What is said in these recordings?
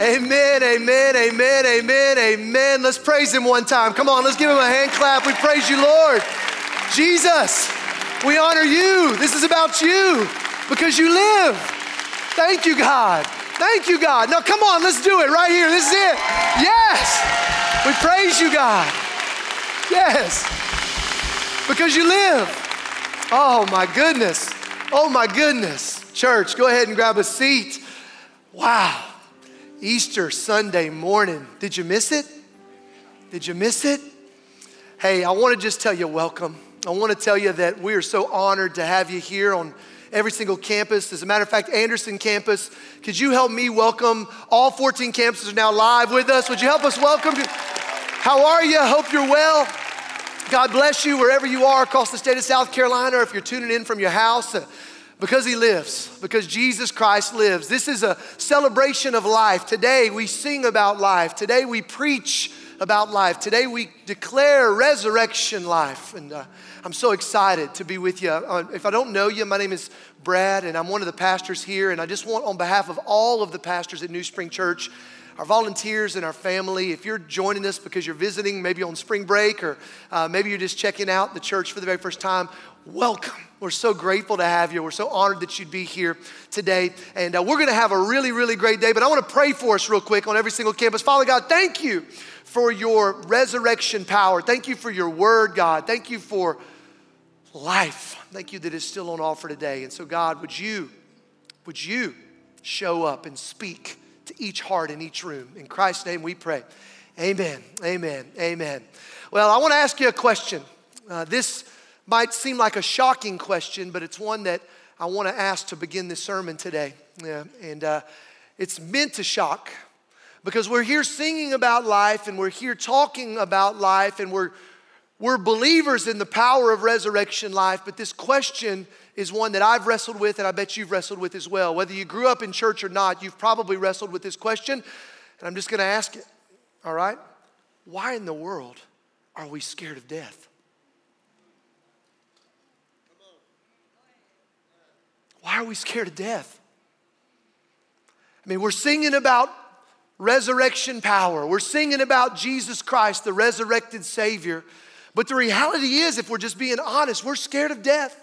Amen, amen, amen, amen, amen. Let's praise him one time. Come on, let's give him a hand clap. We praise you, Lord. Jesus, we honor you. This is about you because you live. Thank you, God. Thank you, God. Now, come on, let's do it right here. This is it. Yes. We praise you, God. Yes. Because you live. Oh, my goodness. Oh, my goodness. Church, go ahead and grab a seat. Wow. Easter Sunday morning. Did you miss it? Did you miss it? Hey, I want to just tell you welcome. I want to tell you that we are so honored to have you here on every single campus. As a matter of fact, Anderson campus, could you help me welcome all 14 campuses are now live with us? Would you help us welcome? How are you? Hope you're well. God bless you wherever you are across the state of South Carolina, or if you're tuning in from your house because he lives, because Jesus Christ lives. This is a celebration of life. Today we sing about life. Today we preach about life. Today we declare resurrection life. And uh, I'm so excited to be with you. Uh, if I don't know you, my name is Brad, and I'm one of the pastors here. And I just want, on behalf of all of the pastors at NewSpring Church, our volunteers and our family, if you're joining us because you're visiting, maybe on spring break, or uh, maybe you're just checking out the church for the very first time, welcome. We're so grateful to have you. We're so honored that you'd be here today. And uh, we're going to have a really, really great day. But I want to pray for us real quick on every single campus. Father God, thank you for your resurrection power. Thank you for your word, God. Thank you for life. Thank you that is still on offer today. And so, God, would you, would you show up and speak to each heart in each room? In Christ's name we pray. Amen. Amen. Amen. Well, I want to ask you a question. Uh, this might seem like a shocking question, but it's one that I want to ask to begin this sermon today. Yeah, and uh, it's meant to shock because we're here singing about life and we're here talking about life and we're, we're believers in the power of resurrection life. But this question is one that I've wrestled with and I bet you've wrestled with as well. Whether you grew up in church or not, you've probably wrestled with this question. And I'm just going to ask it, all right? Why in the world are we scared of death? Why are we scared of death? I mean, we're singing about resurrection power, we're singing about Jesus Christ, the resurrected Savior. But the reality is, if we're just being honest, we're scared of death.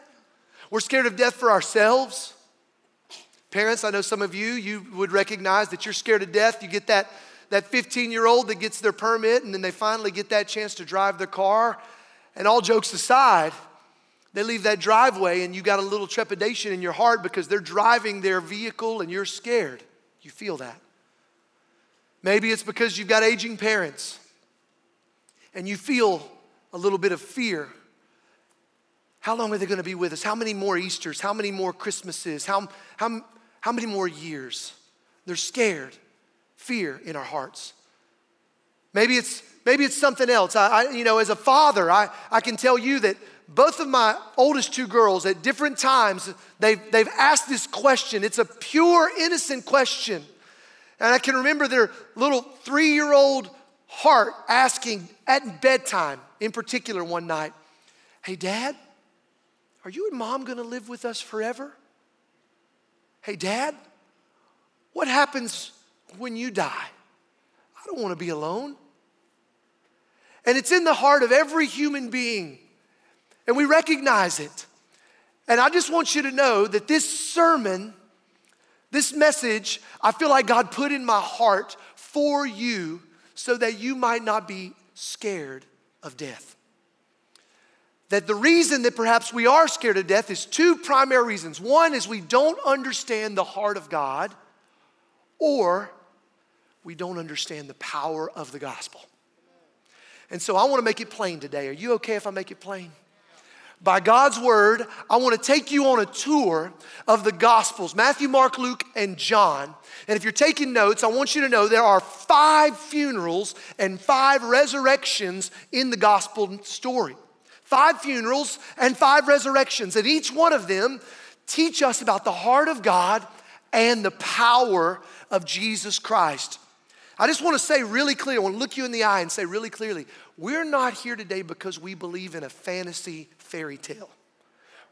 We're scared of death for ourselves. Parents, I know some of you, you would recognize that you're scared of death. You get that, that 15 year old that gets their permit and then they finally get that chance to drive their car. And all jokes aside, they leave that driveway and you got a little trepidation in your heart because they're driving their vehicle and you're scared. You feel that. Maybe it's because you've got aging parents and you feel a little bit of fear. How long are they going to be with us? How many more Easters? How many more Christmases? How, how, how many more years? They're scared, fear in our hearts. Maybe it's, maybe it's something else. I, I, you know, as a father, I, I can tell you that both of my oldest two girls at different times, they've, they've asked this question. It's a pure, innocent question. And I can remember their little three year old heart asking at bedtime, in particular, one night, Hey, Dad, are you and mom gonna live with us forever? Hey, Dad, what happens when you die? I don't wanna be alone. And it's in the heart of every human being and we recognize it. And I just want you to know that this sermon, this message, I feel like God put in my heart for you so that you might not be scared of death. That the reason that perhaps we are scared of death is two primary reasons. One is we don't understand the heart of God, or we don't understand the power of the gospel. And so I want to make it plain today. Are you okay if I make it plain? By God's word, I want to take you on a tour of the Gospels Matthew, Mark, Luke, and John. And if you're taking notes, I want you to know there are five funerals and five resurrections in the Gospel story. Five funerals and five resurrections. And each one of them teach us about the heart of God and the power of Jesus Christ. I just want to say really clear, I want to look you in the eye and say really clearly, we're not here today because we believe in a fantasy fairy tale.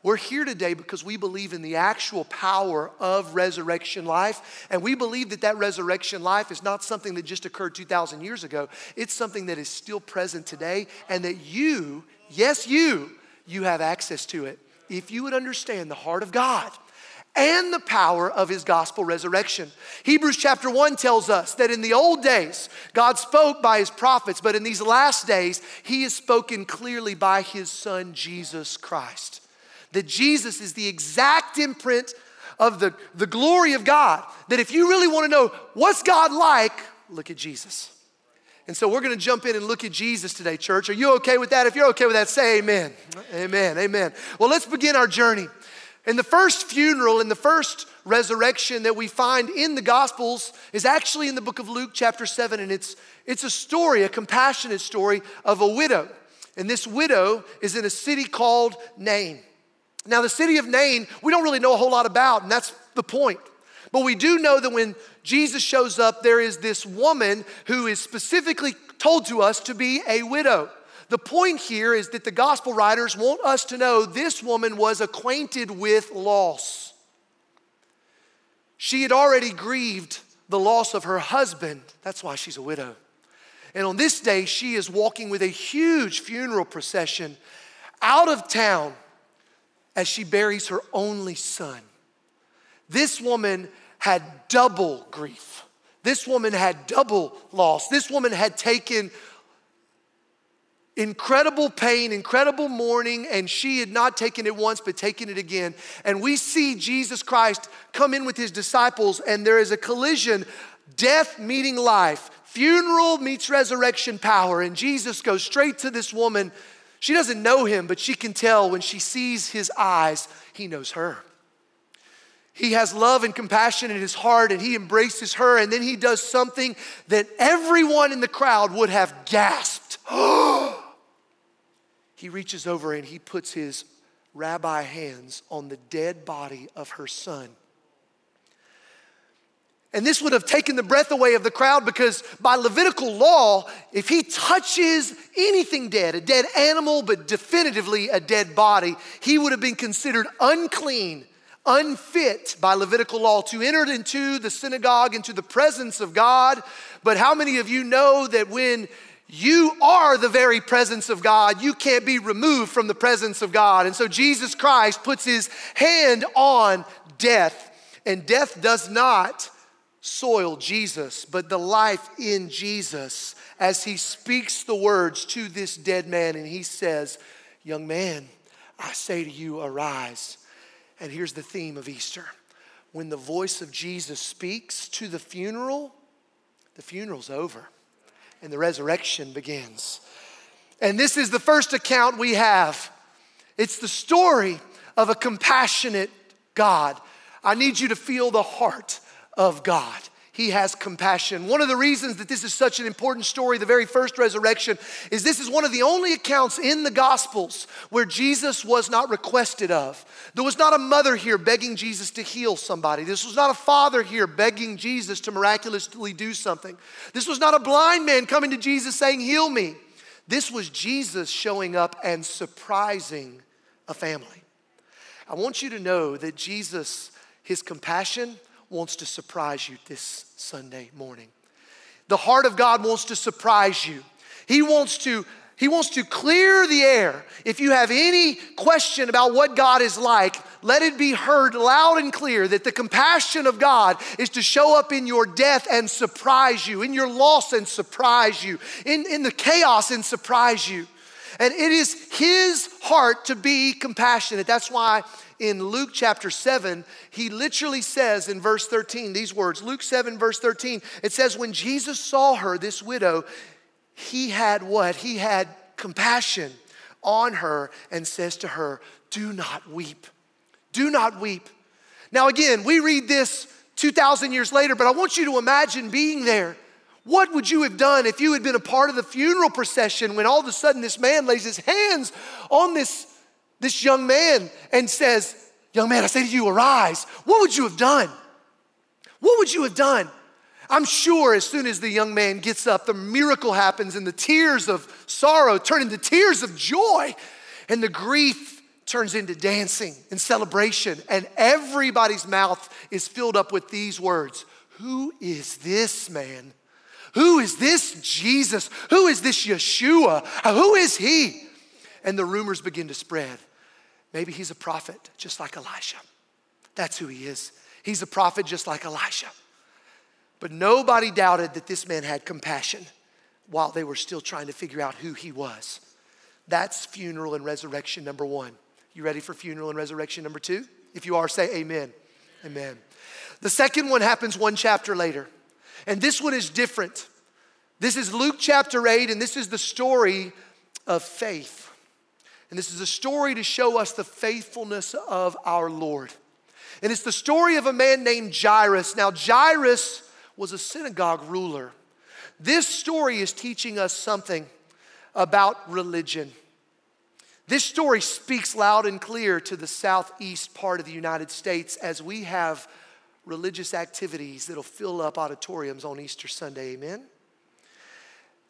We're here today because we believe in the actual power of resurrection life. And we believe that that resurrection life is not something that just occurred 2,000 years ago. It's something that is still present today and that you, yes, you, you have access to it. If you would understand the heart of God and the power of his gospel resurrection. Hebrews chapter 1 tells us that in the old days, God spoke by his prophets, but in these last days, he has spoken clearly by his son, Jesus Christ that Jesus is the exact imprint of the, the glory of God. That if you really want to know what's God like, look at Jesus. And so we're going to jump in and look at Jesus today, church. Are you okay with that? If you're okay with that, say amen. Amen. Amen. Well, let's begin our journey. And the first funeral and the first resurrection that we find in the Gospels is actually in the book of Luke, chapter 7. And it's, it's a story, a compassionate story of a widow. And this widow is in a city called Nain. Now, the city of Nain, we don't really know a whole lot about, and that's the point. But we do know that when Jesus shows up, there is this woman who is specifically told to us to be a widow. The point here is that the gospel writers want us to know this woman was acquainted with loss. She had already grieved the loss of her husband. That's why she's a widow. And on this day, she is walking with a huge funeral procession out of town as she buries her only son. This woman had double grief. This woman had double loss. This woman had taken incredible pain, incredible mourning, and she had not taken it once, but taken it again. And we see Jesus Christ come in with his disciples, and there is a collision death meeting life, funeral meets resurrection power. And Jesus goes straight to this woman she doesn't know him, but she can tell when she sees his eyes, he knows her. He has love and compassion in his heart and he embraces her, and then he does something that everyone in the crowd would have gasped. Oh, he reaches over and he puts his rabbi hands on the dead body of her son. And this would have taken the breath away of the crowd because by Levitical law, if he touches anything dead, a dead animal, but definitively a dead body, he would have been considered unclean, unfit by Levitical law to enter into the synagogue, into the presence of God. But how many of you know that when you are the very presence of God. You can't be removed from the presence of God. And so Jesus Christ puts his hand on death, and death does not soil Jesus, but the life in Jesus as he speaks the words to this dead man and he says, Young man, I say to you, arise. And here's the theme of Easter. When the voice of Jesus speaks to the funeral, the funeral's over and the resurrection begins. And this is the first account we have. It's the story of a compassionate God. I need you to feel the heart of God. He has compassion. One of the reasons that this is such an important story, the very first resurrection, is this is one of the only accounts in the Gospels where Jesus was not requested of. There was not a mother here begging Jesus to heal somebody. This was not a father here begging Jesus to miraculously do something. This was not a blind man coming to Jesus saying, Heal me. This was Jesus showing up and surprising a family. I want you to know that Jesus, his compassion, wants to surprise you this Sunday morning. The heart of God wants to surprise you. He wants to he wants to clear the air. If you have any question about what God is like, let it be heard loud and clear that the compassion of God is to show up in your death and surprise you, in your loss and surprise you, in, in the chaos and surprise you. And it is His heart to be compassionate. That's why in Luke chapter 7, he literally says in verse 13 these words Luke 7, verse 13, it says, When Jesus saw her, this widow, he had what? He had compassion on her and says to her, Do not weep. Do not weep. Now, again, we read this 2,000 years later, but I want you to imagine being there. What would you have done if you had been a part of the funeral procession when all of a sudden this man lays his hands on this this young man and says, Young man, I say to you, arise. What would you have done? What would you have done? I'm sure as soon as the young man gets up, the miracle happens and the tears of sorrow turn into tears of joy and the grief turns into dancing and celebration, and everybody's mouth is filled up with these words Who is this man? Who is this Jesus? Who is this Yeshua? Who is he? And the rumors begin to spread. Maybe he's a prophet, just like Elisha. That's who he is. He's a prophet, just like Elisha. But nobody doubted that this man had compassion while they were still trying to figure out who he was. That's funeral and resurrection number one. You ready for funeral and resurrection number two? If you are, say amen. Amen. The second one happens one chapter later. And this one is different. This is Luke chapter 8, and this is the story of faith. And this is a story to show us the faithfulness of our Lord. And it's the story of a man named Jairus. Now, Jairus was a synagogue ruler. This story is teaching us something about religion. This story speaks loud and clear to the southeast part of the United States as we have religious activities that'll fill up auditoriums on Easter Sunday. Amen?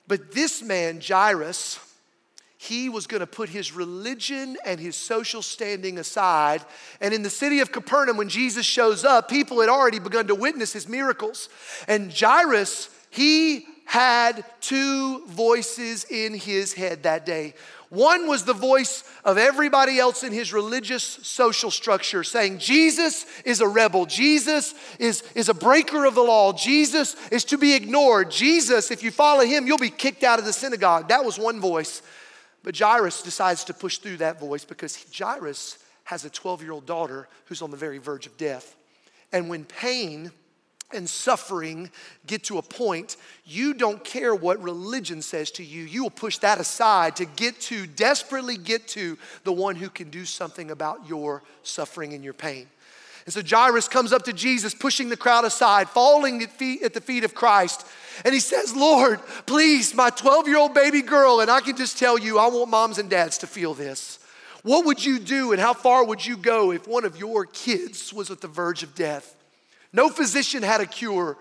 But this man, Jairus, he was going to put his religion and his social standing aside. And in the city of Capernaum, when Jesus shows up, people had already begun to witness his miracles. And Jairus, he had two voices in his head that day. One was the voice of everybody else in his religious social structure saying, Jesus is a rebel. Jesus is, is a breaker of the law. Jesus is to be ignored. Jesus, if you follow him, you'll be kicked out of the synagogue. That was one voice. But Jairus decides to push through that voice because Jairus has a 12 year old daughter who's on the very verge of death. And when pain and suffering get to a point, you don't care what religion says to you. You will push that aside to get to, desperately get to the one who can do something about your suffering and your pain. And so Jairus comes up to Jesus, pushing the crowd aside, falling at, feet, at the feet of Christ. And he says, Lord, please, my 12 year old baby girl, and I can just tell you, I want moms and dads to feel this. What would you do and how far would you go if one of your kids was at the verge of death? No physician had a cure.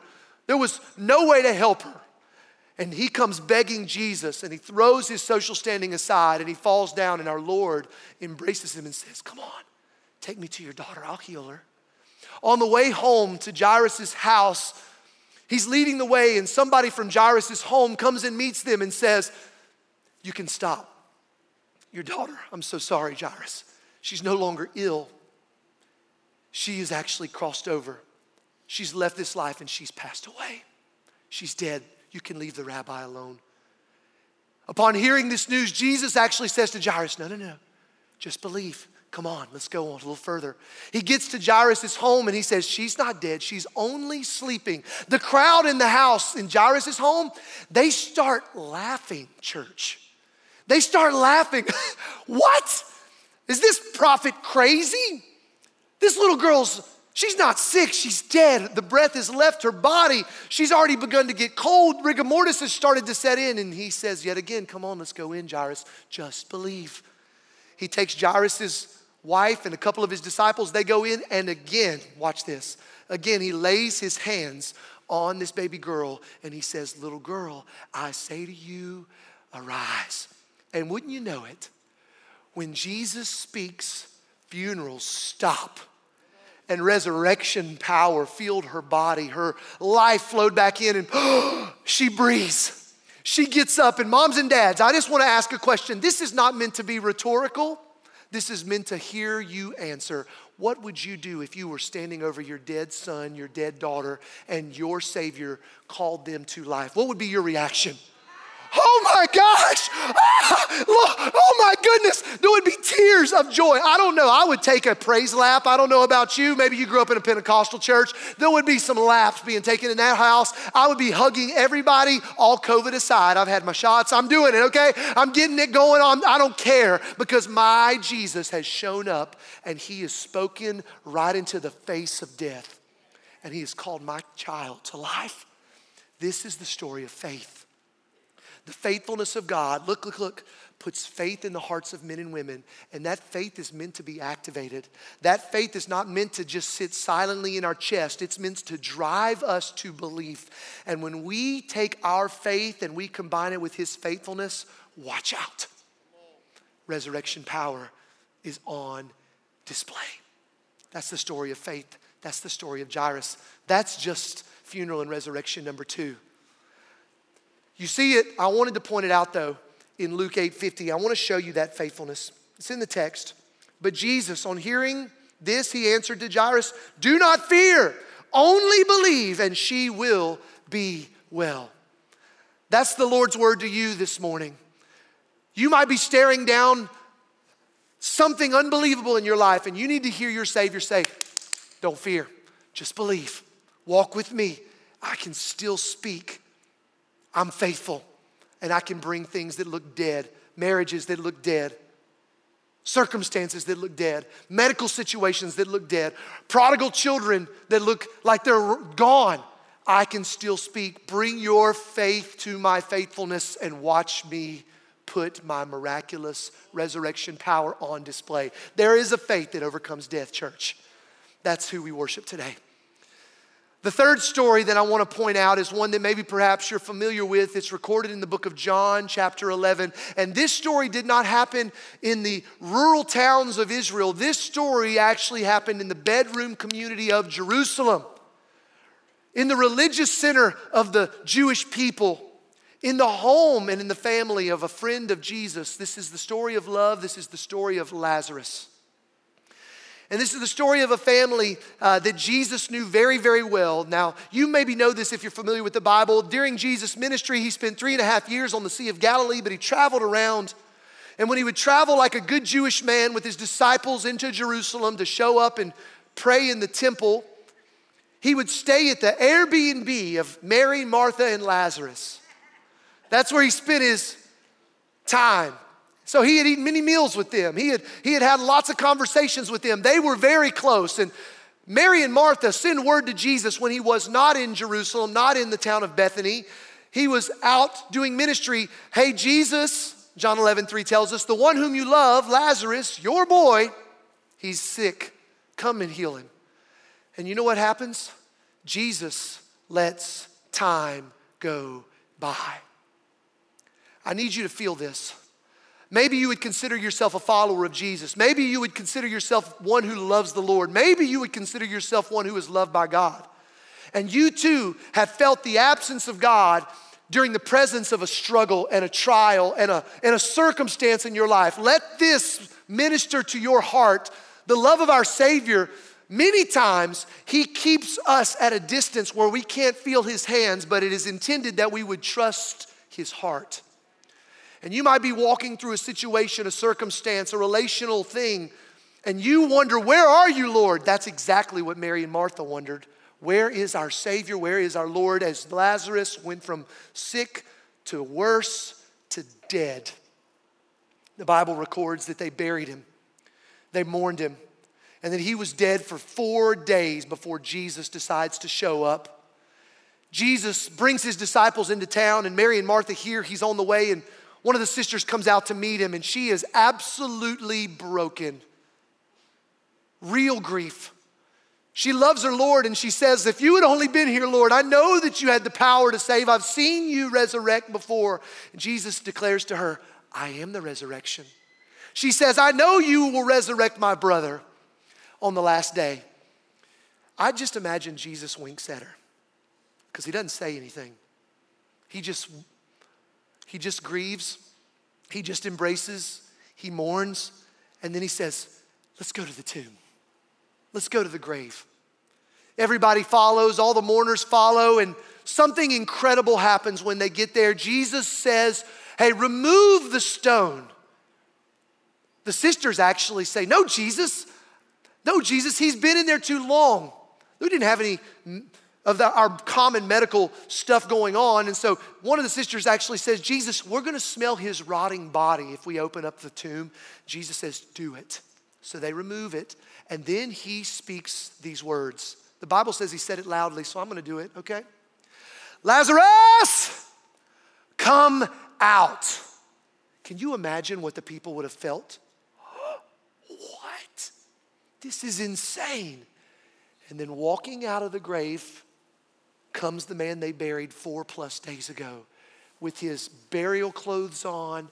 There was no way to help her. And he comes begging Jesus and he throws his social standing aside and he falls down, and our Lord embraces him and says, Come on, take me to your daughter, I'll heal her. On the way home to Jairus' house, he's leading the way, and somebody from Jairus' home comes and meets them and says, You can stop. Your daughter, I'm so sorry, Jairus. She's no longer ill. She is actually crossed over She's left this life and she's passed away. She's dead. You can leave the rabbi alone. Upon hearing this news, Jesus actually says to Jairus, No, no, no, just believe. Come on, let's go on a little further. He gets to Jairus' home and he says, She's not dead, she's only sleeping. The crowd in the house in Jairus' home, they start laughing, church. They start laughing. what? Is this prophet crazy? This little girl's She's not sick, she's dead. The breath has left her body. She's already begun to get cold. Rigor mortis has started to set in. And he says, Yet again, come on, let's go in, Jairus. Just believe. He takes Jairus' wife and a couple of his disciples. They go in, and again, watch this. Again, he lays his hands on this baby girl and he says, Little girl, I say to you, arise. And wouldn't you know it, when Jesus speaks, funerals stop and resurrection power filled her body. Her life flowed back in, and she breathes. She gets up, and moms and dads, I just want to ask a question. This is not meant to be rhetorical, this is meant to hear you answer. What would you do if you were standing over your dead son, your dead daughter, and your Savior called them to life? What would be your reaction? Oh my gosh, ah, oh my goodness, there would be tears of joy. I don't know. I would take a praise lap. I don't know about you. Maybe you grew up in a Pentecostal church. There would be some laps being taken in that house. I would be hugging everybody, all COVID aside. I've had my shots. I'm doing it, okay? I'm getting it going on. I don't care because my Jesus has shown up and he has spoken right into the face of death and he has called my child to life. This is the story of faith. The faithfulness of God, look, look, look, puts faith in the hearts of men and women, and that faith is meant to be activated. That faith is not meant to just sit silently in our chest, it's meant to drive us to belief. And when we take our faith and we combine it with His faithfulness, watch out. Resurrection power is on display. That's the story of faith. That's the story of Jairus. That's just funeral and resurrection number two. You see it, I wanted to point it out though in Luke 8:50. I want to show you that faithfulness. It's in the text. But Jesus, on hearing this, he answered to Jairus, Do not fear, only believe, and she will be well. That's the Lord's word to you this morning. You might be staring down something unbelievable in your life, and you need to hear your Savior say, Don't fear, just believe. Walk with me. I can still speak. I'm faithful, and I can bring things that look dead, marriages that look dead, circumstances that look dead, medical situations that look dead, prodigal children that look like they're gone. I can still speak. Bring your faith to my faithfulness and watch me put my miraculous resurrection power on display. There is a faith that overcomes death, church. That's who we worship today. The third story that I want to point out is one that maybe perhaps you're familiar with. It's recorded in the book of John, chapter 11. And this story did not happen in the rural towns of Israel. This story actually happened in the bedroom community of Jerusalem, in the religious center of the Jewish people, in the home and in the family of a friend of Jesus. This is the story of love. This is the story of Lazarus. And this is the story of a family uh, that Jesus knew very, very well. Now, you maybe know this if you're familiar with the Bible. During Jesus' ministry, he spent three and a half years on the Sea of Galilee, but he traveled around. And when he would travel like a good Jewish man with his disciples into Jerusalem to show up and pray in the temple, he would stay at the Airbnb of Mary, Martha, and Lazarus. That's where he spent his time. So he had eaten many meals with them. He had, he had had lots of conversations with them. They were very close. And Mary and Martha send word to Jesus when he was not in Jerusalem, not in the town of Bethany. He was out doing ministry. Hey, Jesus, John 11, 3 tells us, the one whom you love, Lazarus, your boy, he's sick. Come and heal him. And you know what happens? Jesus lets time go by. I need you to feel this. Maybe you would consider yourself a follower of Jesus. Maybe you would consider yourself one who loves the Lord. Maybe you would consider yourself one who is loved by God. And you too have felt the absence of God during the presence of a struggle and a trial and a, and a circumstance in your life. Let this minister to your heart the love of our Savior. Many times, He keeps us at a distance where we can't feel His hands, but it is intended that we would trust His heart. And you might be walking through a situation, a circumstance, a relational thing, and you wonder, Where are you, Lord? That's exactly what Mary and Martha wondered. Where is our Savior? Where is our Lord? As Lazarus went from sick to worse to dead. The Bible records that they buried him, they mourned him, and that he was dead for four days before Jesus decides to show up. Jesus brings his disciples into town, and Mary and Martha hear he's on the way, and one of the sisters comes out to meet him and she is absolutely broken. Real grief. She loves her Lord and she says, If you had only been here, Lord, I know that you had the power to save. I've seen you resurrect before. And Jesus declares to her, I am the resurrection. She says, I know you will resurrect my brother on the last day. I just imagine Jesus winks at her because he doesn't say anything. He just he just grieves, he just embraces, he mourns, and then he says, Let's go to the tomb. Let's go to the grave. Everybody follows, all the mourners follow, and something incredible happens when they get there. Jesus says, Hey, remove the stone. The sisters actually say, No, Jesus. No, Jesus, he's been in there too long. We didn't have any of the, our common medical stuff going on. And so one of the sisters actually says, Jesus, we're going to smell his rotting body if we open up the tomb. Jesus says, Do it. So they remove it. And then he speaks these words. The Bible says he said it loudly, so I'm going to do it, okay? Lazarus, come out. Can you imagine what the people would have felt? what? This is insane. And then walking out of the grave comes the man they buried four plus days ago with his burial clothes on,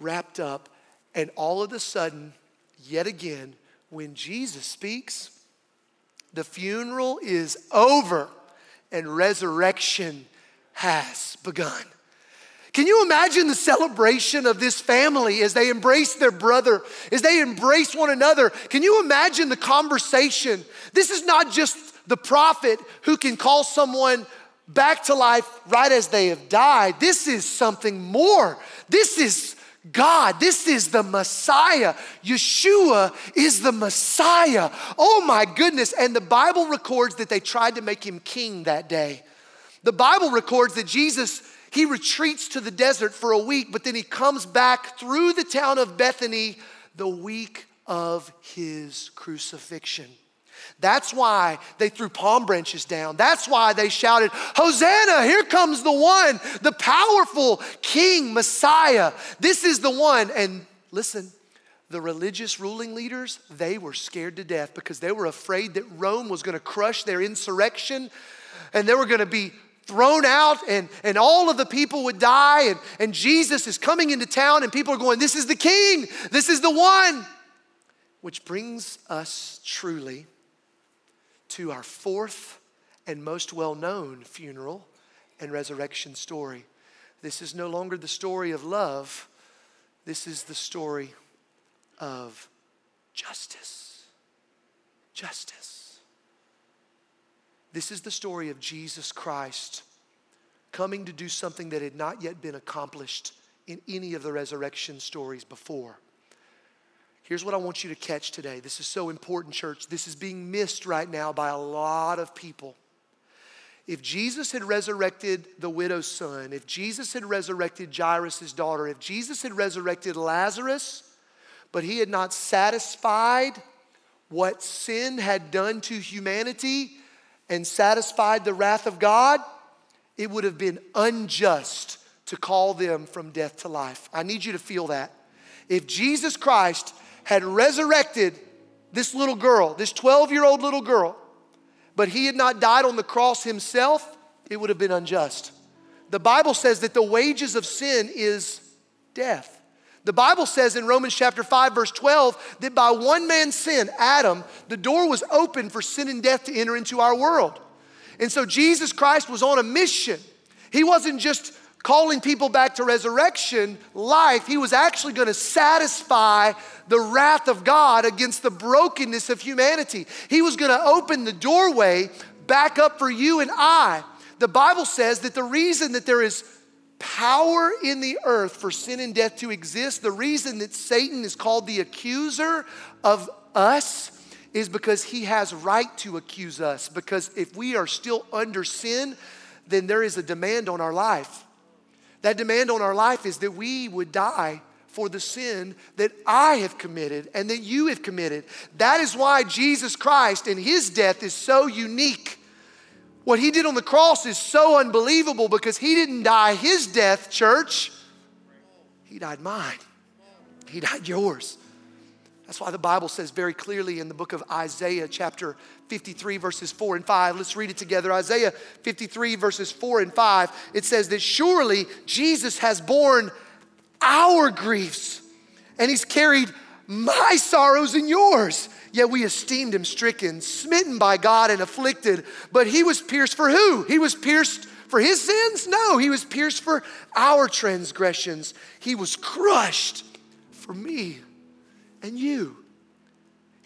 wrapped up, and all of a sudden, yet again, when Jesus speaks, the funeral is over and resurrection has begun. Can you imagine the celebration of this family as they embrace their brother, as they embrace one another? Can you imagine the conversation? This is not just the prophet who can call someone back to life right as they have died. This is something more. This is God. This is the Messiah. Yeshua is the Messiah. Oh my goodness. And the Bible records that they tried to make him king that day. The Bible records that Jesus he retreats to the desert for a week, but then he comes back through the town of Bethany the week of his crucifixion. That's why they threw palm branches down. That's why they shouted, Hosanna, here comes the one, the powerful King, Messiah. This is the one. And listen, the religious ruling leaders, they were scared to death because they were afraid that Rome was going to crush their insurrection and they were going to be thrown out and, and all of the people would die and, and jesus is coming into town and people are going this is the king this is the one which brings us truly to our fourth and most well-known funeral and resurrection story. This is no longer the story of love. This is the story of justice. Justice. This is the story of Jesus Christ coming to do something that had not yet been accomplished in any of the resurrection stories before. Here's what I want you to catch today. This is so important, church. This is being missed right now by a lot of people. If Jesus had resurrected the widow's son, if Jesus had resurrected Jairus' daughter, if Jesus had resurrected Lazarus, but he had not satisfied what sin had done to humanity, and satisfied the wrath of God, it would have been unjust to call them from death to life. I need you to feel that. If Jesus Christ had resurrected this little girl, this 12 year old little girl, but he had not died on the cross himself, it would have been unjust. The Bible says that the wages of sin is death. The Bible says in Romans chapter 5, verse 12, that by one man's sin, Adam, the door was open for sin and death to enter into our world. And so Jesus Christ was on a mission. He wasn't just calling people back to resurrection life, he was actually going to satisfy the wrath of God against the brokenness of humanity. He was going to open the doorway back up for you and I. The Bible says that the reason that there is power in the earth for sin and death to exist, the reason that Satan is called the accuser of us is because he has right to accuse us. Because if we are still under sin, then there is a demand on our life. That demand on our life is that we would die for the sin that I have committed and that you have committed. That is why Jesus Christ and his death is so unique what he did on the cross is so unbelievable because he didn't die his death, church. He died mine. He died yours. That's why the Bible says very clearly in the book of Isaiah, chapter 53, verses 4 and 5. Let's read it together. Isaiah 53, verses 4 and 5. It says that surely Jesus has borne our griefs and he's carried my sorrows and yours. Yet we esteemed him stricken, smitten by God, and afflicted. But he was pierced for who? He was pierced for his sins? No, he was pierced for our transgressions. He was crushed for me and you.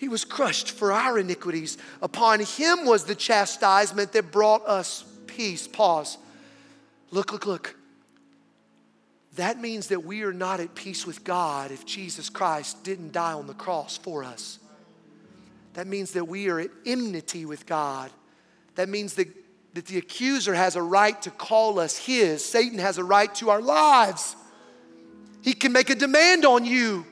He was crushed for our iniquities. Upon him was the chastisement that brought us peace. Pause. Look, look, look. That means that we are not at peace with God if Jesus Christ didn't die on the cross for us. That means that we are at enmity with God. That means that, that the accuser has a right to call us his. Satan has a right to our lives. He can make a demand on you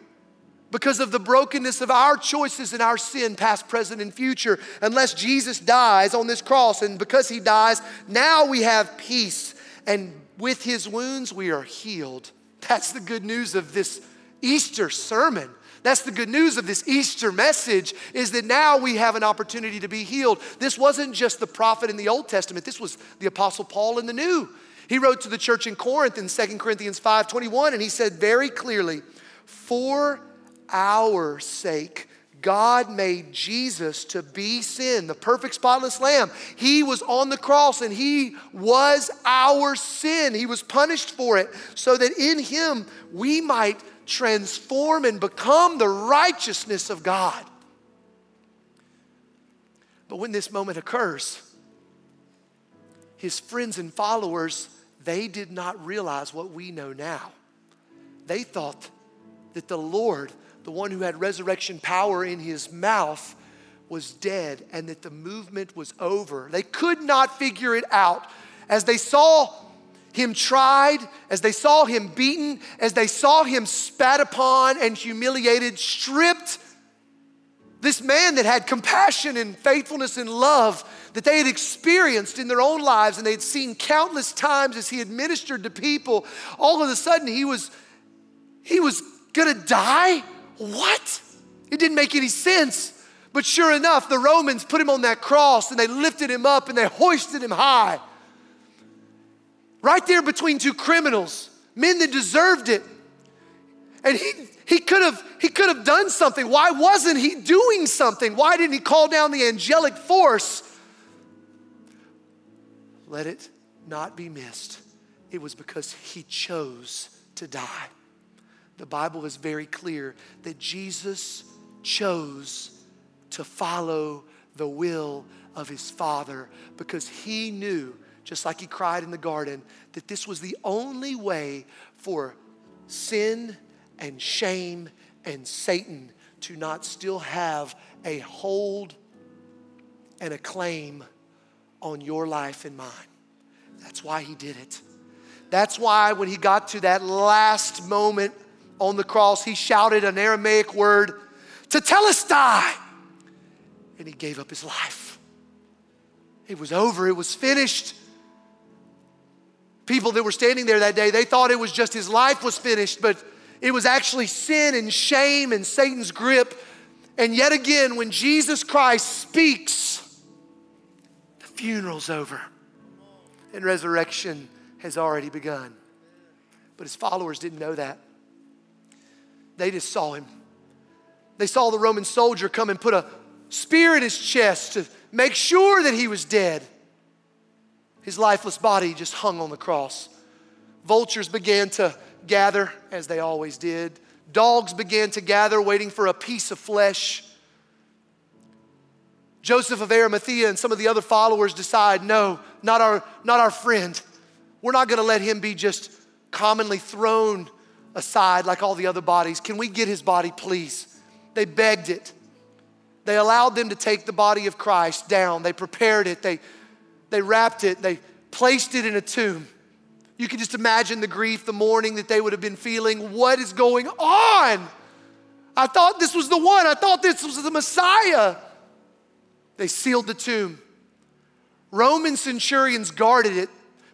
because of the brokenness of our choices and our sin, past, present, and future. Unless Jesus dies on this cross, and because he dies, now we have peace. And with his wounds, we are healed. That's the good news of this Easter sermon. That's the good news of this Easter message is that now we have an opportunity to be healed. This wasn't just the prophet in the Old Testament. This was the apostle Paul in the New. He wrote to the church in Corinth in 2 Corinthians 5:21 and he said very clearly, "For our sake. God made Jesus to be sin, the perfect spotless lamb. He was on the cross and he was our sin. He was punished for it so that in him we might transform and become the righteousness of God. But when this moment occurs, his friends and followers, they did not realize what we know now. They thought that the Lord, the one who had resurrection power in his mouth, was dead and that the movement was over. They could not figure it out. As they saw him tried, as they saw him beaten, as they saw him spat upon and humiliated, stripped, this man that had compassion and faithfulness and love that they had experienced in their own lives and they had seen countless times as he administered to people, all of a sudden he was he was gonna die? What? It didn't make any sense. But sure enough, the Romans put him on that cross and they lifted him up and they hoisted him high. Right there between two criminals, men that deserved it. And he, he could have he could have done something. Why wasn't he doing something? Why didn't he call down the angelic force? Let it not be missed. It was because he chose to die the Bible is very clear that Jesus chose to follow the will of his Father because he knew, just like he cried in the garden, that this was the only way for sin and shame and Satan to not still have a hold and a claim on your life and mine. That's why he did it. That's why when he got to that last moment on the cross, he shouted an Aramaic word, Tetelestai. And he gave up his life. It was over, it was finished. People that were standing there that day, they thought it was just his life was finished, but it was actually sin and shame and Satan's grip. And yet again, when Jesus Christ speaks, the funeral's over and resurrection has already begun. But his followers didn't know that. They just saw him. They saw the Roman soldier come and put a spear in his chest to make sure that he was dead. His lifeless body just hung on the cross. Vultures began to gather, as they always did. Dogs began to gather, waiting for a piece of flesh. Joseph of Arimathea and some of the other followers decide no, not our, not our friend. We're not going to let him be just commonly thrown aside like all the other bodies. Can we get his body, please? They begged it. They allowed them to take the body of Christ down. They prepared it. They, they wrapped it. They placed it in a tomb. You can just imagine the grief, the mourning that they would have been feeling. What is going on? I thought this was the one. I thought this was the Messiah. They sealed the tomb. Roman centurions guarded it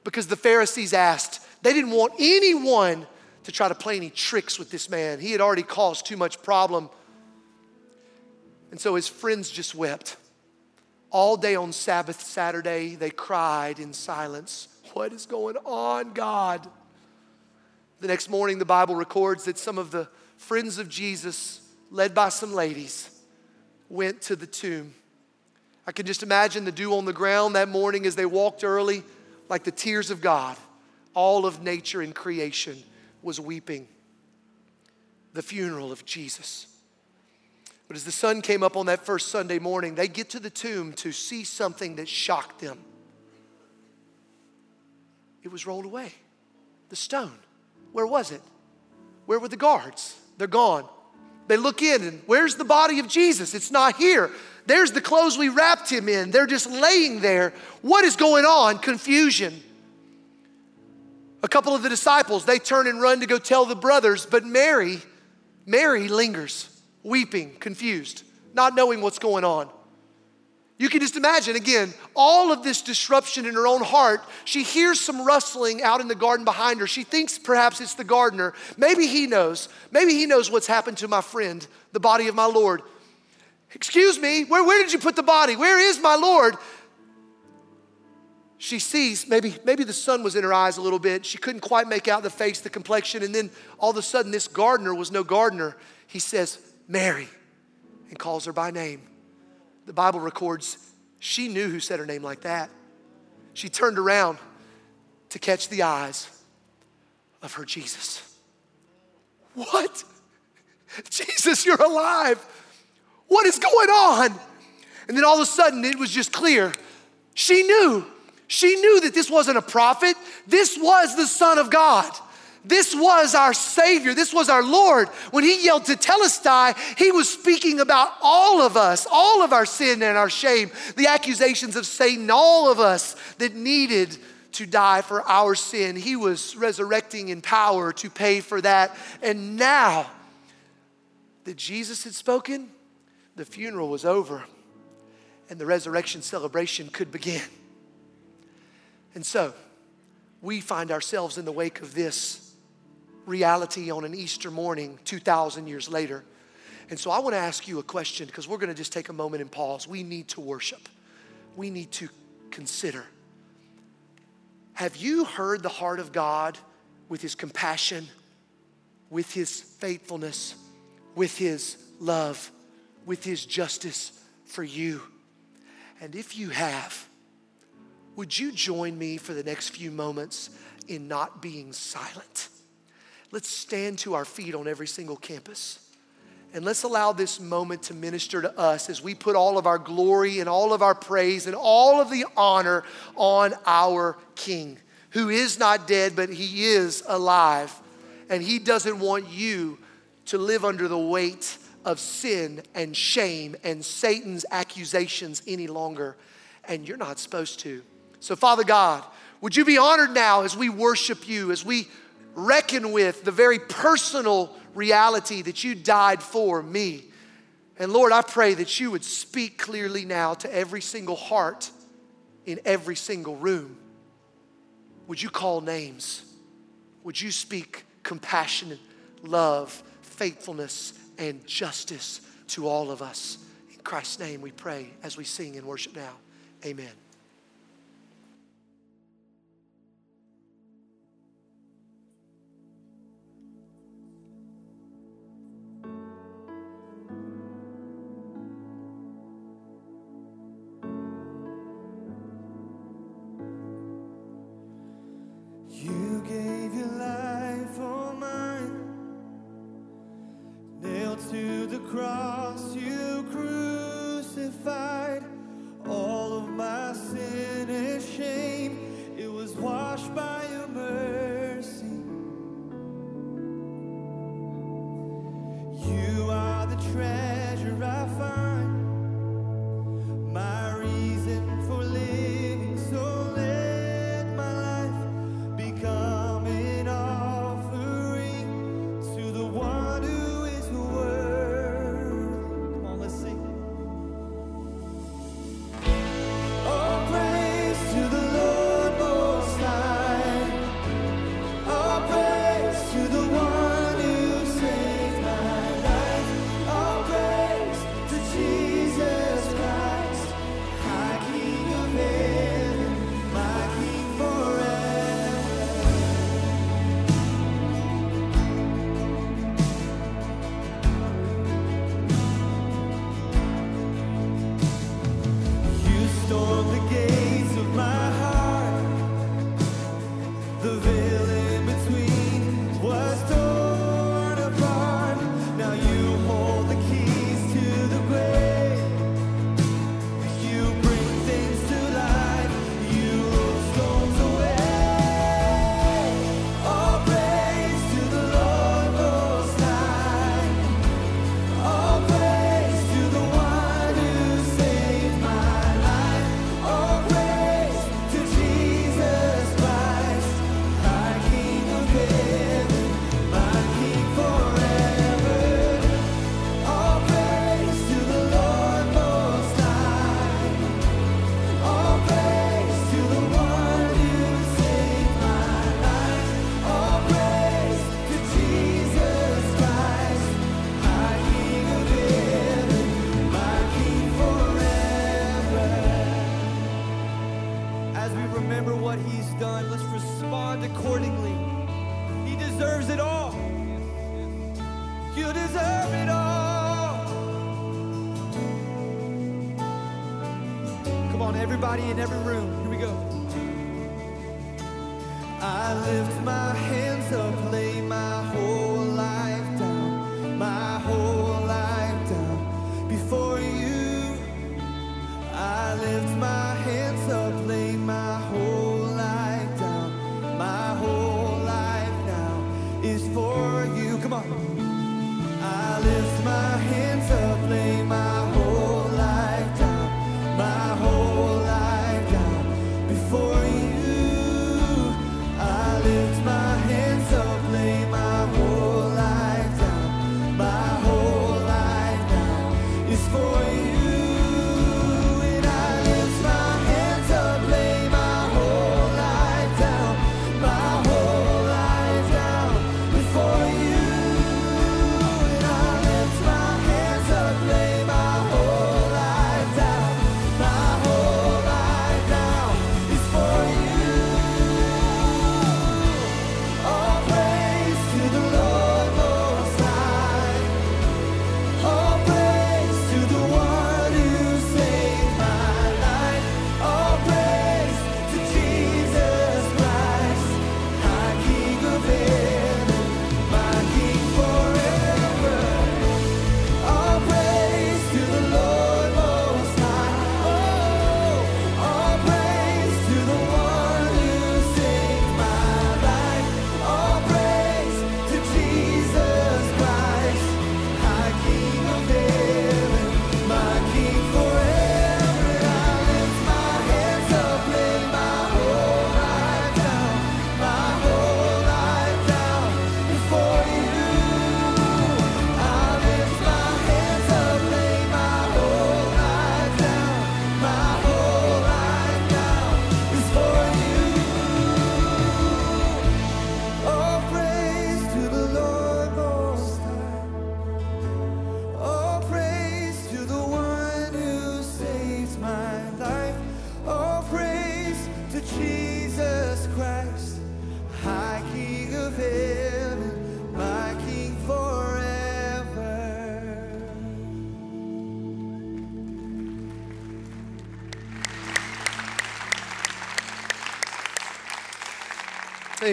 because the Pharisees asked. They didn't want anyone to try to play any tricks with this man. He had already caused too much problem. And so his friends just wept. All day on Sabbath, Saturday, they cried in silence. What is going on, God? The next morning, the Bible records that some of the friends of Jesus, led by some ladies, went to the tomb. I can just imagine the dew on the ground that morning as they walked early, like the tears of God, all of nature and creation was weeping the funeral of Jesus. But as the sun came up on that first Sunday morning, they get to the tomb to see something that shocked them. It was rolled away. The stone. Where was it? Where were the guards? They're gone. They look in and where's the body of Jesus? It's not here. There's the clothes we wrapped him in. They're just laying there. What is going on? Confusion. A couple of the disciples, they turn and run to go tell the brothers, but Mary, Mary lingers, weeping, confused, not knowing what's going on. You can just imagine, again, all of this disruption in her own heart. She hears some rustling out in the garden behind her. She thinks perhaps it's the gardener. Maybe he knows. Maybe he knows what's happened to my friend, the body of my Lord. Excuse me, where, where did you put the body? Where is my Lord? She sees maybe maybe the sun was in her eyes a little bit she couldn't quite make out the face the complexion and then all of a sudden this gardener was no gardener he says Mary, and calls her by name. The Bible records she knew who said her name like that. She turned around to catch the eyes of her Jesus. What? Jesus, you're alive. What is going on? And then all of a sudden, it was just clear. She knew. She knew that this wasn't a prophet, this was the Son of God. This was our Savior. This was our Lord. When He yelled tetelestai, He was speaking about all of us, all of our sin and our shame, the accusations of Satan, all of us that needed to die for our sin. He was resurrecting in power to pay for that. And now that Jesus had spoken, the funeral was over and the resurrection celebration could begin. And so, we find ourselves in the wake of this reality on an Easter morning 2,000 years later. And so, I want to ask you a question because we're going to just take a moment and pause. We need to worship, we need to consider. Have you heard the heart of God with His compassion, with His faithfulness, with His love, with His justice for you? And if you have, would you join me for the next few moments in not being silent? Let's stand to our feet on every single campus. And let's allow this moment to minister to us as we put all of our glory and all of our praise and all of the honor on our King, who is not dead, but he is alive. And he doesn't want you to live under the weight of sin and shame and Satan's accusations any longer. And you're not supposed to. So, Father God, would you be honored now as we worship you, as we reckon with the very personal reality that you died for me? And Lord, I pray that you would speak clearly now to every single heart in every single room. Would you call names? Would you speak compassion, love, faithfulness, and justice to all of us. In Christ's name we pray as we sing and worship now. Amen.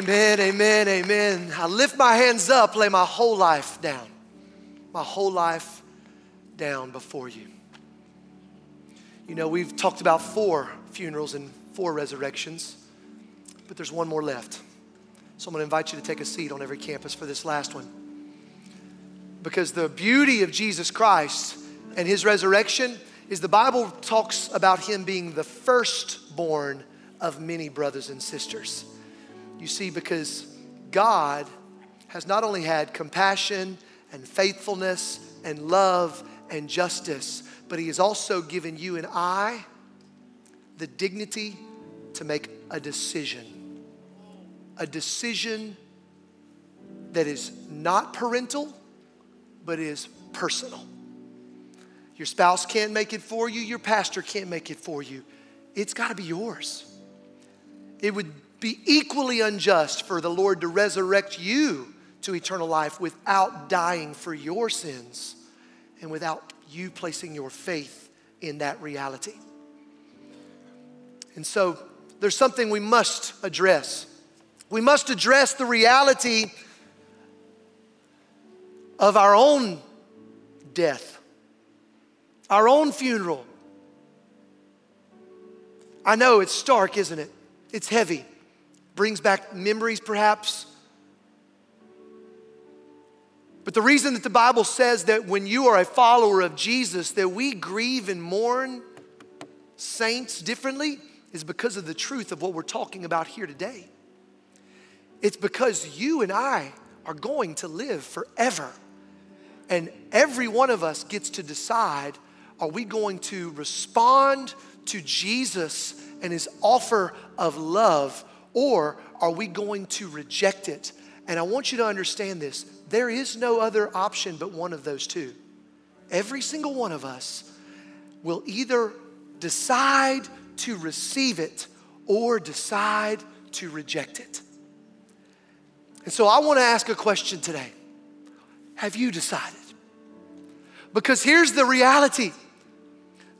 Amen, amen, amen. I lift my hands up, lay my whole life down, my whole life down before you. You know, we've talked about four funerals and four resurrections, but there's one more left. So I'm going to invite you to take a seat on every campus for this last one. Because the beauty of Jesus Christ and his resurrection is the Bible talks about him being the firstborn of many brothers and sisters. You see, because God has not only had compassion and faithfulness and love and justice, but He has also given you and I the dignity to make a decision. A decision that is not parental, but is personal. Your spouse can't make it for you, your pastor can't make it for you. It's got to be yours. It would be equally unjust for the Lord to resurrect you to eternal life without dying for your sins and without you placing your faith in that reality. And so there's something we must address. We must address the reality of our own death, our own funeral. I know it's stark, isn't it? It's heavy brings back memories perhaps. But the reason that the Bible says that when you are a follower of Jesus that we grieve and mourn saints differently is because of the truth of what we're talking about here today. It's because you and I are going to live forever. And every one of us gets to decide are we going to respond to Jesus and his offer of love or are we going to reject it? And I want you to understand this there is no other option but one of those two. Every single one of us will either decide to receive it or decide to reject it. And so I want to ask a question today Have you decided? Because here's the reality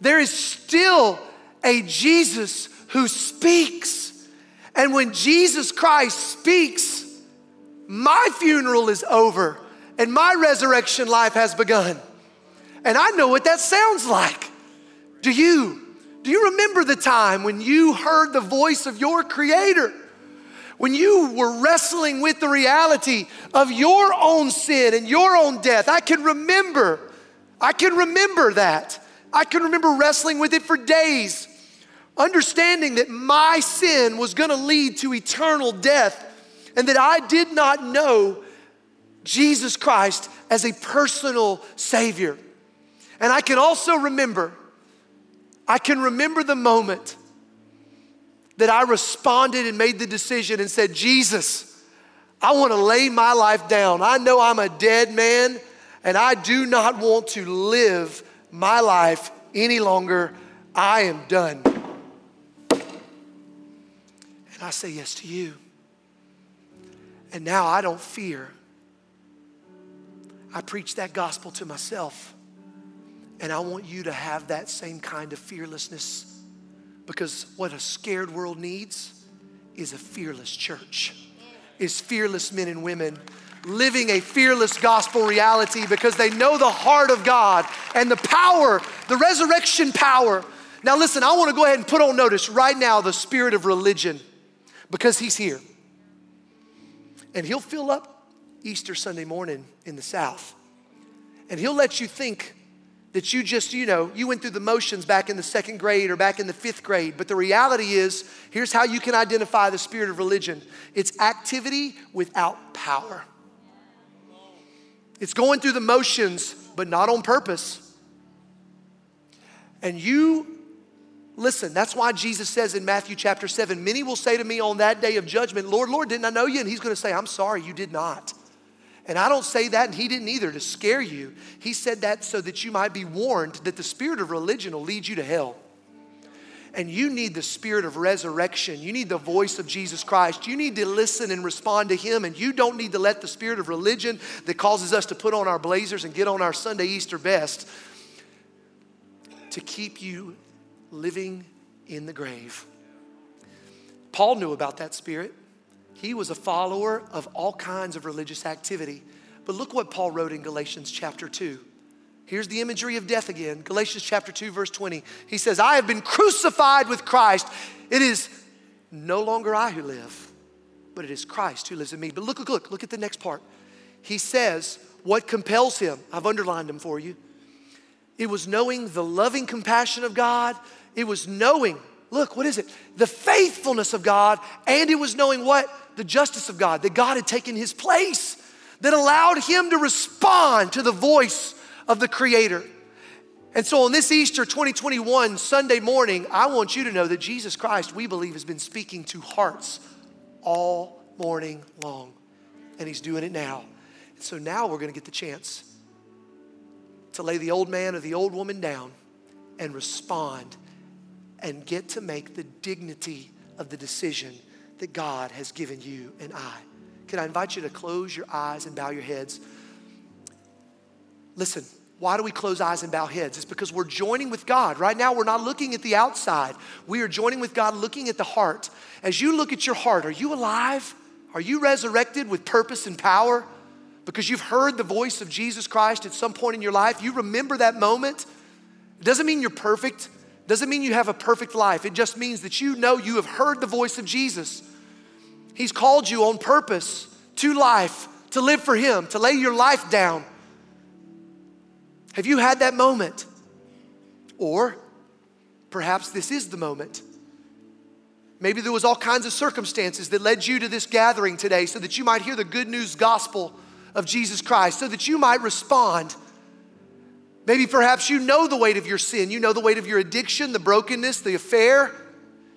there is still a Jesus who speaks. And when Jesus Christ speaks, my funeral is over and my resurrection life has begun. And I know what that sounds like. Do you? Do you remember the time when you heard the voice of your Creator? When you were wrestling with the reality of your own sin and your own death? I can remember. I can remember that. I can remember wrestling with it for days, understanding that my sin was gonna lead to eternal death and that I did not know Jesus Christ as a personal Savior. And I can also remember, I can remember the moment that I responded and made the decision and said, Jesus, I wanna lay my life down. I know I'm a dead man and I do not want to live my life any longer. I am done. I say yes to you. And now I don't fear. I preach that gospel to myself. And I want you to have that same kind of fearlessness because what a scared world needs is a fearless church, is fearless men and women living a fearless gospel reality because they know the heart of God and the power, the resurrection power. Now, listen, I want to go ahead and put on notice right now the spirit of religion because he's here. And he'll fill up Easter Sunday morning in the South. And he'll let you think that you just, you know, you went through the motions back in the second grade or back in the fifth grade. But the reality is, here's how you can identify the spirit of religion it's activity without power. It's going through the motions, but not on purpose. And you Listen, that's why Jesus says in Matthew chapter 7 many will say to me on that day of judgment, Lord, Lord, didn't I know you? And he's going to say, I'm sorry, you did not. And I don't say that, and he didn't either, to scare you. He said that so that you might be warned that the spirit of religion will lead you to hell. And you need the spirit of resurrection. You need the voice of Jesus Christ. You need to listen and respond to him. And you don't need to let the spirit of religion that causes us to put on our blazers and get on our Sunday Easter best to keep you living in the grave. Paul knew about that spirit. He was a follower of all kinds of religious activity. But look what Paul wrote in Galatians chapter 2. Here's the imagery of death again. Galatians chapter 2, verse 20. He says, I have been crucified with Christ. It is no longer I who live, but it is Christ who lives in me. But look, look, look, look at the next part. He says, What compels him? I've underlined them for you. It was knowing the loving compassion of God it was knowing, look, what is it? The faithfulness of God, and it was knowing what? The justice of God, that God had taken his place, that allowed him to respond to the voice of the Creator. And so on this Easter 2021 Sunday morning, I want you to know that Jesus Christ, we believe, has been speaking to hearts all morning long. And he's doing it now. And so now we're going to get the chance to lay the old man or the old woman down and respond and get to make the dignity of the decision that God has given you and I. Can I invite you to close your eyes and bow your heads? Listen, why do we close eyes and bow heads? It's because we're joining with God. Right now, we're not looking at the outside. We are joining with God, looking at the heart. As you look at your heart, are you alive? Are you resurrected with purpose and power? Because you've heard the voice of Jesus Christ at some point in your life. You remember that moment. It doesn't mean you're perfect. Doesn't mean you have a perfect life. It just means that you know you have heard the voice of Jesus. He's called you on purpose to life, to live for Him, to lay your life down. Have you had that moment? Or perhaps this is the moment. Maybe there was all kinds of circumstances that led you to this gathering today so that you might hear the good news gospel of Jesus Christ, so that you might respond Maybe perhaps you know the weight of your sin. You know the weight of your addiction, the brokenness, the affair.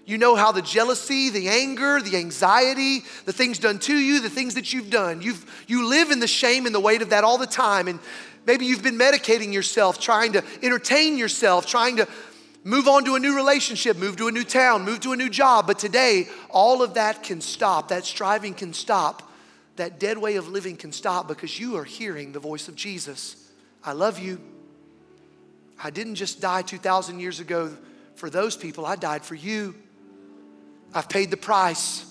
You know how the jealousy, the anger, the anxiety, the things done to you, the things that you've done. You've, you live in the shame and the weight of that all the time. And maybe you've been medicating yourself, trying to entertain yourself, trying to move on to a new relationship, move to a new town, move to a new job. But today, all of that can stop. That striving can stop. That dead way of living can stop because you are hearing the voice of Jesus. I love you. I didn't just die 2,000 years ago for those people, I died for you. I've paid the price.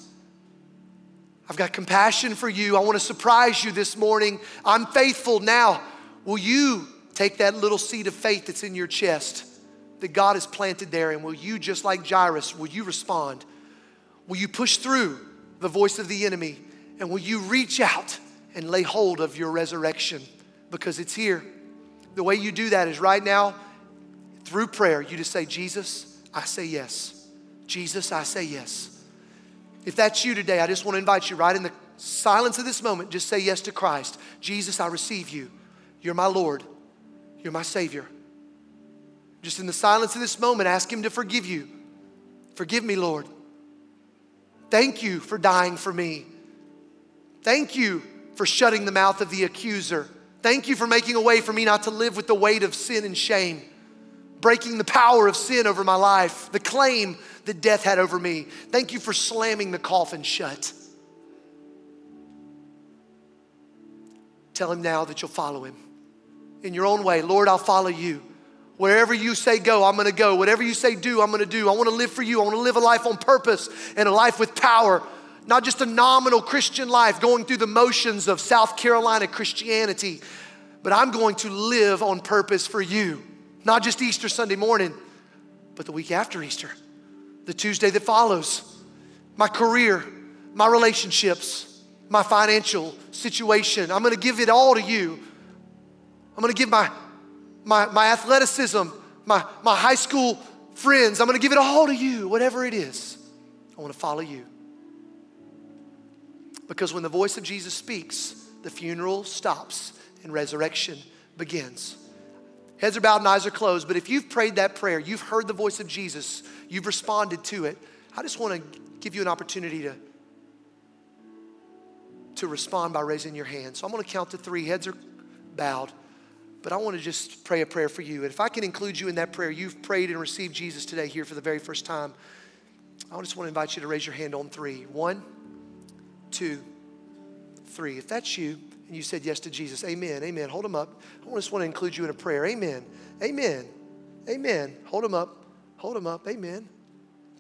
I've got compassion for you. I want to surprise you this morning. I'm faithful now. Will you take that little seed of faith that's in your chest that God has planted there and will you, just like Jairus, will you respond? Will you push through the voice of the enemy and will you reach out and lay hold of your resurrection because it's here? The way you do that is right now through prayer, you just say, Jesus, I say yes. Jesus, I say yes. If that's you today, I just want to invite you right in the silence of this moment, just say yes to Christ. Jesus, I receive you. You're my Lord. You're my Savior. Just in the silence of this moment, ask Him to forgive you. Forgive me, Lord. Thank you for dying for me. Thank you for shutting the mouth of the accuser. Thank you for making a way for me not to live with the weight of sin and shame breaking the power of sin over my life, the claim that death had over me. Thank you for slamming the coffin shut. Tell him now that you'll follow him in your own way. Lord, I'll follow you. Wherever you say go, I'm gonna go. Whatever you say do, I'm gonna do. I wanna live for you. I wanna live a life on purpose and a life with power, not just a nominal Christian life going through the motions of South Carolina Christianity, but I'm going to live on purpose for you. Not just Easter Sunday morning, but the week after Easter, the Tuesday that follows. My career, my relationships, my financial situation. I'm gonna give it all to you. I'm gonna give my, my, my athleticism, my, my high school friends, I'm gonna give it all to you, whatever it is. I wanna follow you. Because when the voice of Jesus speaks, the funeral stops and resurrection begins. Heads are bowed and eyes are closed. But if you've prayed that prayer, you've heard the voice of Jesus, you've responded to it, I just want to give you an opportunity to, to respond by raising your hand. So I'm going to count to three. Heads are bowed. But I want to just pray a prayer for you. And if I can include you in that prayer, you've prayed and received Jesus today here for the very first time. I just want to invite you to raise your hand on three. One, two, three. If that's you, and you said yes to Jesus. Amen. Amen. Hold them up. I just want to include you in a prayer. Amen. Amen. Amen. Hold them up. Hold them up. Amen.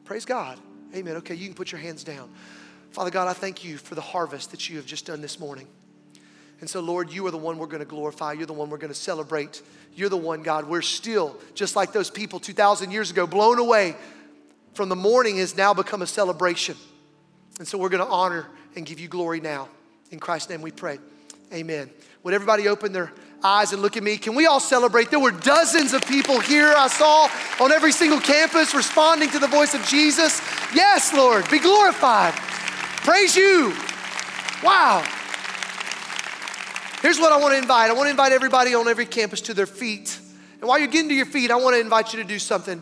Praise God. Amen. Okay, you can put your hands down. Father God, I thank you for the harvest that you have just done this morning. And so, Lord, you are the one we're going to glorify. You're the one we're going to celebrate. You're the one, God, we're still, just like those people 2,000 years ago, blown away from the morning has now become a celebration. And so we're going to honor and give you glory now. In Christ's name we pray. Amen. Would everybody open their eyes and look at me? Can we all celebrate? There were dozens of people here I saw on every single campus responding to the voice of Jesus. Yes, Lord, be glorified. Praise you. Wow. Here's what I want to invite I want to invite everybody on every campus to their feet. And while you're getting to your feet, I want to invite you to do something.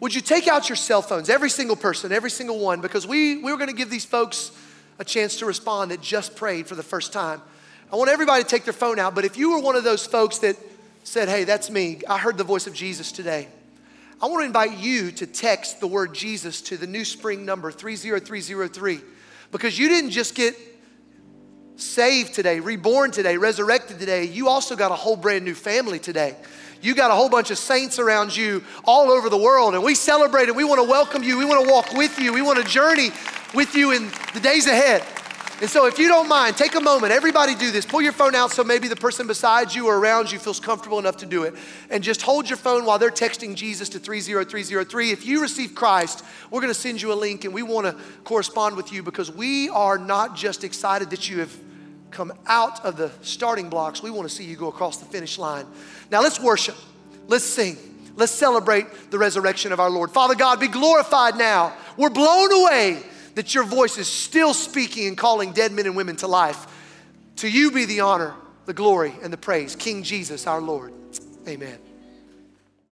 Would you take out your cell phones, every single person, every single one, because we, we were going to give these folks a chance to respond that just prayed for the first time. I want everybody to take their phone out, but if you were one of those folks that said, Hey, that's me, I heard the voice of Jesus today, I want to invite you to text the word Jesus to the NewSpring number 30303 because you didn't just get saved today, reborn today, resurrected today, you also got a whole brand new family today. You got a whole bunch of saints around you all over the world, and we celebrate it. we want to welcome you. We want to walk with you. We want to journey with you in the days ahead. And so, if you don't mind, take a moment. Everybody do this. Pull your phone out so maybe the person beside you or around you feels comfortable enough to do it. And just hold your phone while they're texting Jesus to 30303. If you receive Christ, we're going to send you a link and we want to correspond with you because we are not just excited that you have come out of the starting blocks, we want to see you go across the finish line. Now, let's worship, let's sing. Let's celebrate the resurrection of our Lord. Father God, be glorified now. We're blown away that your voice is still speaking and calling dead men and women to life. To you be the honor, the glory, and the praise. King Jesus, our Lord. Amen.